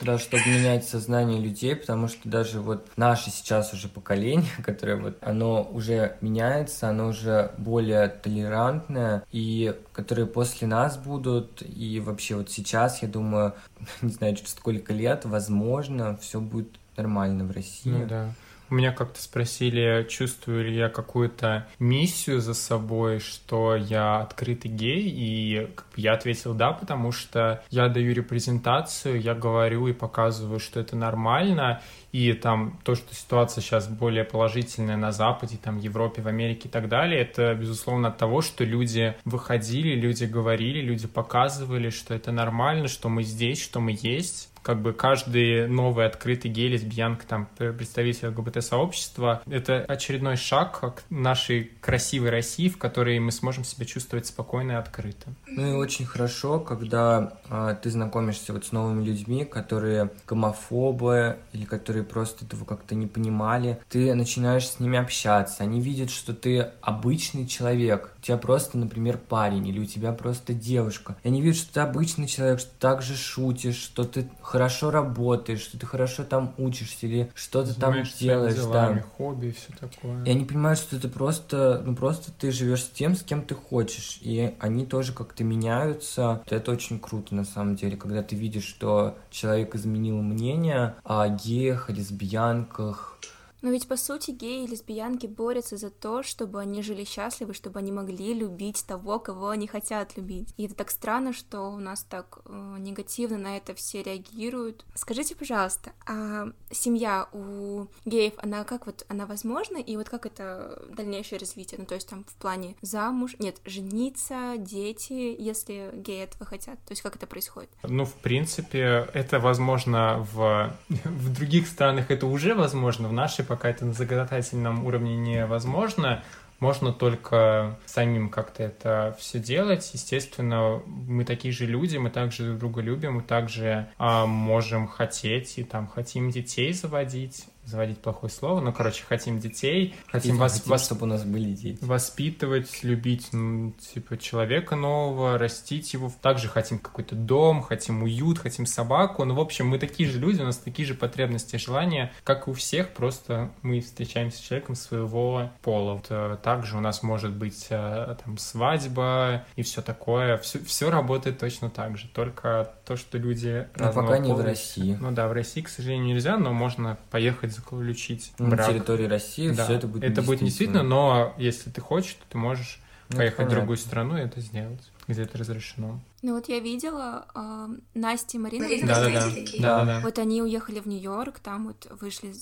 Да, чтобы менять сознание людей, потому что даже вот наше сейчас уже поколение, которое вот, оно уже меняется, оно уже более толерантное, и которые после нас будут, и вообще вот сейчас, я думаю, не знаю, через сколько лет, возможно, все будет нормально в России. Ну да. У меня как-то спросили, чувствую ли я какую-то миссию за собой, что я открытый гей, и я ответил да, потому что я даю репрезентацию, я говорю и показываю, что это нормально, и там то, что ситуация сейчас более положительная на Западе, там Европе, в Америке и так далее, это, безусловно, от того, что люди выходили, люди говорили, люди показывали, что это нормально, что мы здесь, что мы есть, как бы каждый новый открытый гей, лесбиянка, там, представитель ЛГБТ-сообщества, это очередной шаг к нашей красивой России, в которой мы сможем себя чувствовать спокойно и открыто. Ну и очень хорошо, когда а, ты знакомишься вот с новыми людьми, которые гомофобы или которые просто этого как-то не понимали, ты начинаешь с ними общаться, они видят, что ты обычный человек, у тебя просто, например, парень или у тебя просто девушка, и они видят, что ты обычный человек, что ты так же шутишь, что ты хорошо работаешь, что ты хорошо там учишься или что-то там делаешь, делами, да. хобби и все такое. И они понимают, что это просто, ну просто ты живешь с тем, с кем ты хочешь, и они тоже как-то меняются. Это очень круто на самом деле, когда ты видишь, что человек изменил мнение о геях, о лесбиянках, но ведь, по сути, геи и лесбиянки борются за то, чтобы они жили счастливы, чтобы они могли любить того, кого они хотят любить. И это так странно, что у нас так э, негативно на это все реагируют. Скажите, пожалуйста, а семья у геев, она как вот, она возможна? И вот как это дальнейшее развитие? Ну, то есть там в плане замуж, нет, жениться, дети, если геи этого хотят. То есть как это происходит? Ну, в принципе, это возможно в, в других странах, это уже возможно. В нашей какая-то на законодательном уровне невозможна, можно только самим как-то это все делать. Естественно, мы такие же люди, мы также друг друга любим, мы также а, можем хотеть и там хотим детей заводить заводить плохое слово, но, короче, хотим детей, хотим, вас, хотим вас, чтобы у нас были дети. Воспитывать, любить, ну, типа, человека нового, растить его. Также хотим какой-то дом, хотим уют, хотим собаку. Ну, в общем, мы такие же люди, у нас такие же потребности, желания, как и у всех, просто мы встречаемся с человеком своего пола. Вот, э, также у нас может быть э, там свадьба и все такое. Все, все работает точно так же, только то, что люди Но пока не в России. Ну да, в России, к сожалению, нельзя, но можно поехать заключить брак. На территории России да. все это будет Это будет действительно, но если ты хочешь, то ты можешь ну, поехать в другую страну и это сделать, где это разрешено. Ну вот я видела э, Настя и Марина. Да, да, да. да, да. Вот они уехали в Нью-Йорк, там вот вышли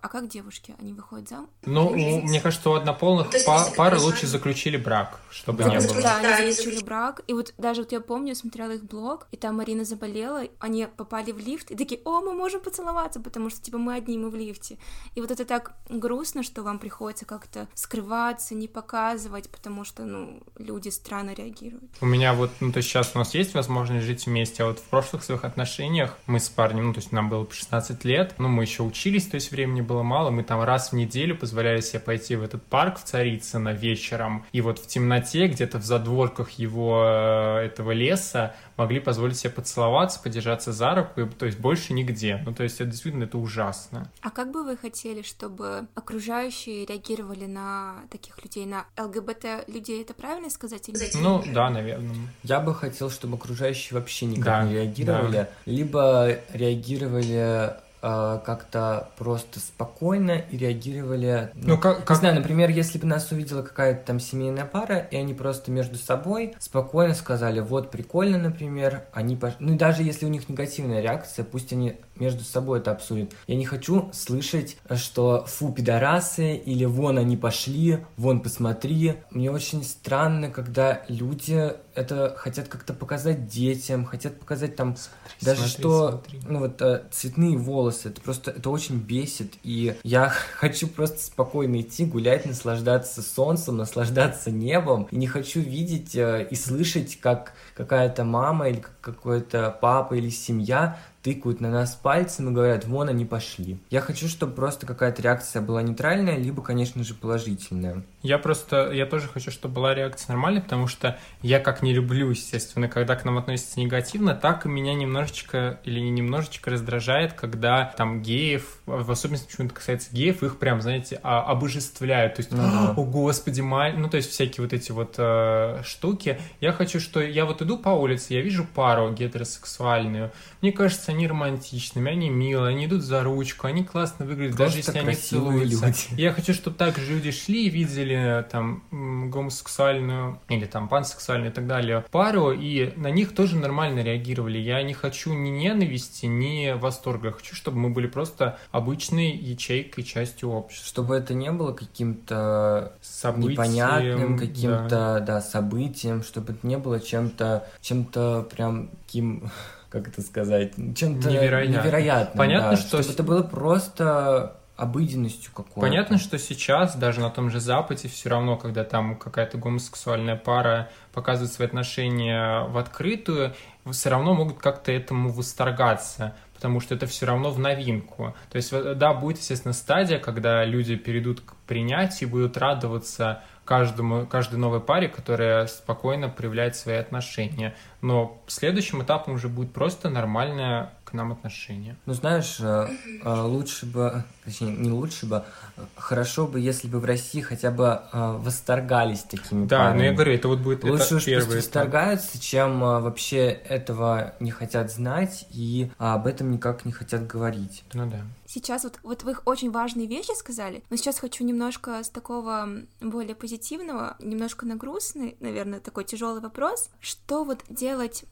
а как девушки? Они выходят замуж? Ну, мне кажется, у однополных па- пары лучше заключили брак, чтобы да, не было. Да, они заключили брак. И вот даже вот я помню, смотрела их блог, и там Марина заболела, они попали в лифт, и такие, о, мы можем поцеловаться, потому что, типа, мы одни, мы в лифте. И вот это так грустно, что вам приходится как-то скрываться, не показывать, потому что, ну, люди странно реагируют. У меня вот, ну, то есть сейчас у нас есть возможность жить вместе, а вот в прошлых своих отношениях мы с парнем, ну, то есть нам было 16 лет, ну, мы еще учились, то есть времени было мало, мы там раз в неделю позволяли себе пойти в этот парк в Царицыно вечером, и вот в темноте, где-то в задворках его э, этого леса, могли позволить себе поцеловаться, подержаться за руку, и, то есть больше нигде. Ну, то есть это действительно это ужасно. А как бы вы хотели, чтобы окружающие реагировали на таких людей, на ЛГБТ людей, это правильно сказать? Или... Ну, да, наверное. Я бы хотел, чтобы окружающие вообще никак да, не реагировали, да. либо реагировали Э, как-то просто спокойно и реагировали. Ну, ну как, как... Не знаю, например, если бы нас увидела какая-то там семейная пара, и они просто между собой спокойно сказали, вот прикольно, например, они пош... ну и даже если у них негативная реакция, пусть они между собой это обсудят. Я не хочу слышать, что фу, пидорасы, или вон они пошли, вон посмотри. Мне очень странно, когда люди это хотят как-то показать детям, хотят показать там смотри, даже смотри, что, смотри. ну вот э, цветные волосы, это просто, это очень бесит, и я хочу просто спокойно идти, гулять, наслаждаться солнцем, наслаждаться небом, и не хочу видеть э, и слышать, как какая-то мама или какой-то папа или семья тыкают на нас пальцем и говорят, вон они пошли. Я хочу, чтобы просто какая-то реакция была нейтральная, либо, конечно же, положительная. Я просто, я тоже хочу, чтобы была реакция нормальная, потому что я как не люблю, естественно, когда к нам относятся негативно, так и меня немножечко или не немножечко раздражает, когда там геев, в особенности почему-то касается геев, их прям, знаете, а, обожествляют. То есть, ну, о господи, маль... ну то есть всякие вот эти вот э, штуки. Я хочу, что я вот иду по улице, я вижу пару гетеросексуальную, мне кажется, они романтичными, они милые, они идут за ручку, они классно выглядят, Просто даже если они целуются. Люди. Я хочу, чтобы так же люди шли и видели там гомосексуальную или там пансексуальную и так далее пару, и на них тоже нормально реагировали. Я не хочу ни ненависти, ни восторга. Я хочу, чтобы мы были просто обычной ячейкой, частью общества. Чтобы это не было каким-то событием, непонятным, каким-то, да. да, событием, чтобы это не было чем-то, чем-то прям таким как это сказать, чем-то невероятным. невероятным Понятно, да, что... Чтобы это было просто обыденностью какой-то. Понятно, что сейчас, даже на том же Западе, все равно, когда там какая-то гомосексуальная пара показывает свои отношения в открытую, все равно могут как-то этому восторгаться потому что это все равно в новинку. То есть, да, будет, естественно, стадия, когда люди перейдут к принятию и будут радоваться каждому, каждой новой паре, которая спокойно проявляет свои отношения. Но следующим этапом уже будет просто нормальное к нам отношение. Ну, знаешь, э, э, лучше бы, точнее, не лучше бы, хорошо бы, если бы в России хотя бы э, восторгались такими Да, парами. но я говорю, это вот будет Лучше это уж пусть восторгаются, чем вообще этого не хотят знать и об этом никак не хотят говорить. Ну да. Сейчас вот, вот вы очень важные вещи сказали, но сейчас хочу немножко с такого более позитивного, немножко на грустный, наверное, такой тяжелый вопрос. Что вот делать,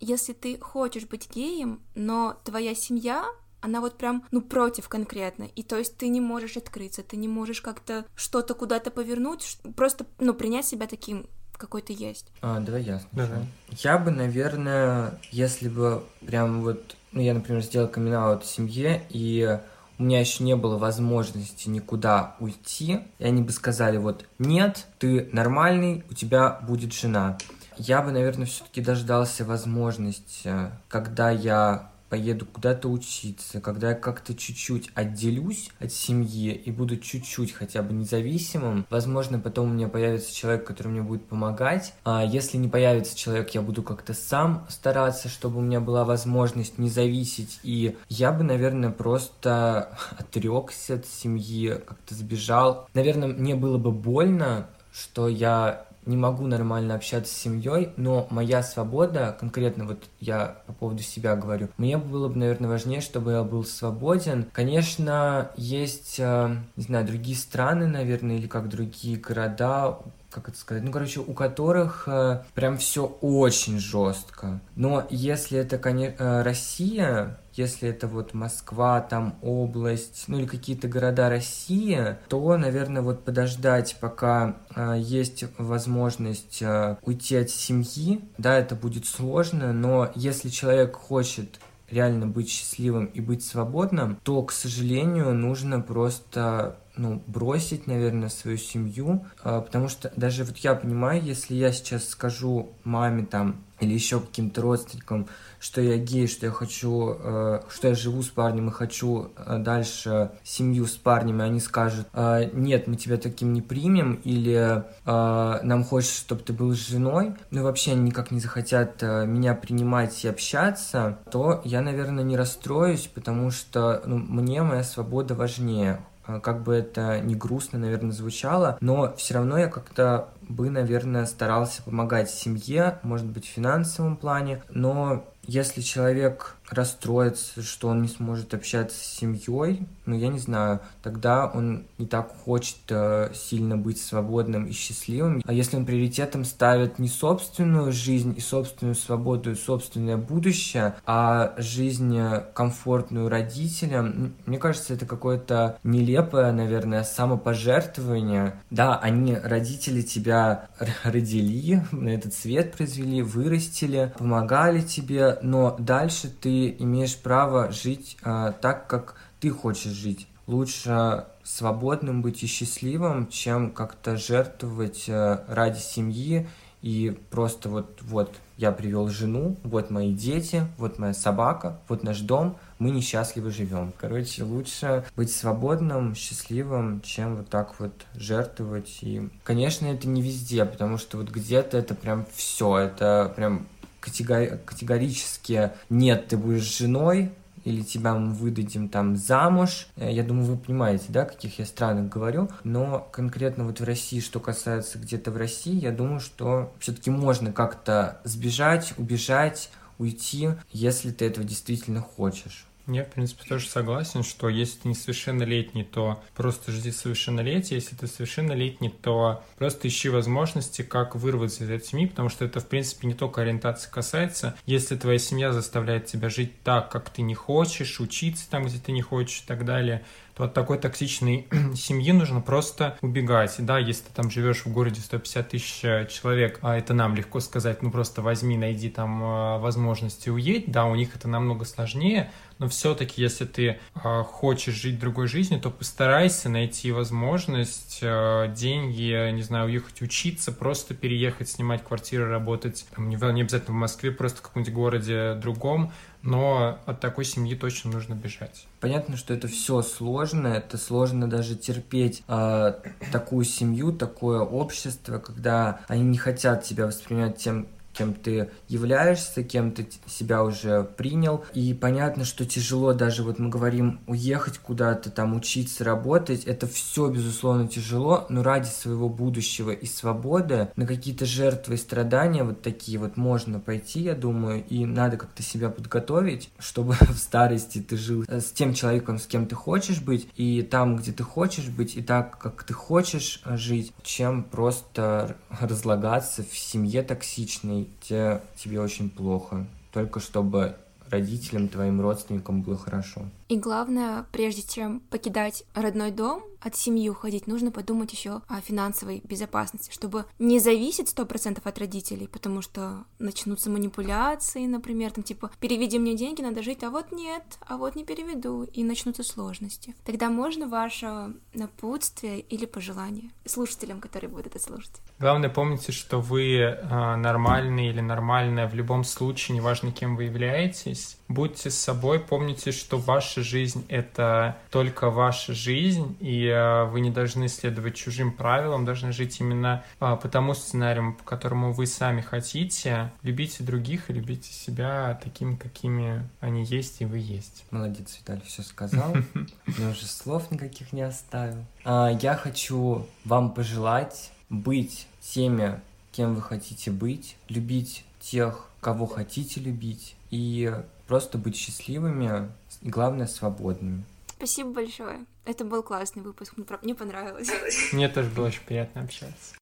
если ты хочешь быть геем, но твоя семья она вот прям, ну, против конкретно. И то есть ты не можешь открыться, ты не можешь как-то что-то куда-то повернуть, просто, ну, принять себя таким, какой ты есть. А, давай ясно. Давай. Я бы, наверное, если бы прям вот ну, я, например, сделал камин семье, и у меня еще не было возможности никуда уйти, и они бы сказали, вот, нет, ты нормальный, у тебя будет жена. Я бы, наверное, все-таки дождался возможности, когда я поеду куда-то учиться, когда я как-то чуть-чуть отделюсь от семьи и буду чуть-чуть хотя бы независимым, возможно, потом у меня появится человек, который мне будет помогать. А если не появится человек, я буду как-то сам стараться, чтобы у меня была возможность не зависеть. И я бы, наверное, просто отрекся от семьи, как-то сбежал. Наверное, мне было бы больно, что я не могу нормально общаться с семьей, но моя свобода, конкретно вот я по поводу себя говорю, мне было бы, наверное, важнее, чтобы я был свободен. Конечно, есть, э, не знаю, другие страны, наверное, или как другие города, как это сказать, ну, короче, у которых э, прям все очень жестко. Но если это, конечно, э, Россия, если это вот Москва, там область, ну или какие-то города России, то, наверное, вот подождать, пока э, есть возможность э, уйти от семьи, да, это будет сложно, но если человек хочет реально быть счастливым и быть свободным, то, к сожалению, нужно просто ну, бросить, наверное, свою семью, э, потому что даже вот я понимаю, если я сейчас скажу маме там или еще каким-то родственникам, что я гей, что я хочу, э, что я живу с парнем и хочу э, дальше семью с парнями, они скажут, нет, мы тебя таким не примем, или нам хочется, чтобы ты был с женой, ну и вообще они никак не захотят меня принимать и общаться, то я, наверное, не расстроюсь, потому что ну, мне моя свобода важнее. Э, как бы это не грустно, наверное, звучало, но все равно я как-то бы, наверное, старался помогать семье, может быть, в финансовом плане, но если человек расстроится, что он не сможет общаться с семьей, ну, я не знаю, тогда он не так хочет э, сильно быть свободным и счастливым. А если он приоритетом ставит не собственную жизнь и собственную свободу и собственное будущее, а жизнь комфортную родителям, мне кажется, это какое-то нелепое, наверное, самопожертвование. Да, они, родители, тебя родили, на этот свет произвели, вырастили, помогали тебе, но дальше ты имеешь право жить а, так, как ты хочешь жить. Лучше свободным быть и счастливым, чем как-то жертвовать а, ради семьи и просто вот, вот я привел жену, вот мои дети, вот моя собака, вот наш дом, мы несчастливо живем. Короче, лучше быть свободным, счастливым, чем вот так вот жертвовать. И, конечно, это не везде, потому что вот где-то это прям все, это прям категорически нет, ты будешь женой, или тебя мы выдадим там замуж. Э, я думаю, вы понимаете, да, каких я странах говорю. Но конкретно вот в России, что касается где-то в России, я думаю, что все-таки можно как-то сбежать, убежать, уйти, если ты этого действительно хочешь. Я, в принципе, тоже согласен, что если ты несовершеннолетний, то просто жди совершеннолетия. Если ты совершеннолетний, то просто ищи возможности, как вырваться из этой семьи, потому что это, в принципе, не только ориентации касается. Если твоя семья заставляет тебя жить так, как ты не хочешь, учиться там, где ты не хочешь и так далее, то от такой токсичной семьи нужно просто убегать. Да, если ты там живешь в городе 150 тысяч э, человек, а это нам легко сказать, ну просто возьми, найди там э, возможности уедь, да, у них это намного сложнее, но все-таки, если ты э, хочешь жить другой жизнью, то постарайся найти возможность, деньги, не знаю, уехать учиться, просто переехать, снимать квартиру, работать, там, не, не обязательно в Москве, просто в каком-нибудь городе другом, но от такой семьи точно нужно бежать. Понятно, что это все сложно, это сложно даже терпеть э, такую семью, такое общество, когда они не хотят тебя воспринимать тем, кем ты являешься, кем ты себя уже принял. И понятно, что тяжело даже, вот мы говорим, уехать куда-то, там, учиться, работать. Это все, безусловно, тяжело, но ради своего будущего и свободы на какие-то жертвы и страдания вот такие вот можно пойти, я думаю, и надо как-то себя подготовить, чтобы в старости ты жил э, с тем человеком, с кем ты хочешь быть, и там, где ты хочешь быть, и так, как ты хочешь э, жить, чем просто разлагаться в семье токсичной, где тебе очень плохо, только чтобы родителям, твоим родственникам было хорошо. И главное, прежде чем покидать родной дом, от семьи уходить, нужно подумать еще о финансовой безопасности, чтобы не зависеть сто процентов от родителей, потому что начнутся манипуляции, например, там типа переведи мне деньги, надо жить, а вот нет, а вот не переведу, и начнутся сложности. Тогда можно ваше напутствие или пожелание слушателям, которые будут это слушать. Главное, помните, что вы э, нормальный или нормальная в любом случае, неважно кем вы являетесь. Будьте с собой, помните, что ваша жизнь — это только ваша жизнь, и э, вы не должны следовать чужим правилам, должны жить именно э, по тому сценарию, по которому вы сами хотите. Любите других и любите себя такими, какими они есть, и вы есть. Молодец, Виталий, все сказал. Я уже слов никаких не оставил. А, я хочу вам пожелать быть теми, кем вы хотите быть, любить тех, кого хотите любить, и просто быть счастливыми и, главное, свободными. Спасибо большое. Это был классный выпуск, мне понравилось. Мне тоже было очень приятно общаться.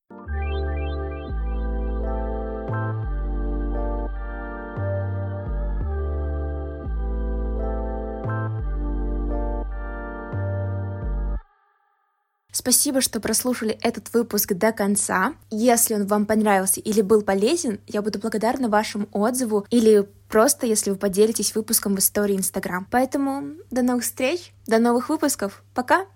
Спасибо, что прослушали этот выпуск до конца. Если он вам понравился или был полезен, я буду благодарна вашему отзыву или просто если вы поделитесь выпуском в истории Инстаграм. Поэтому до новых встреч, до новых выпусков. Пока!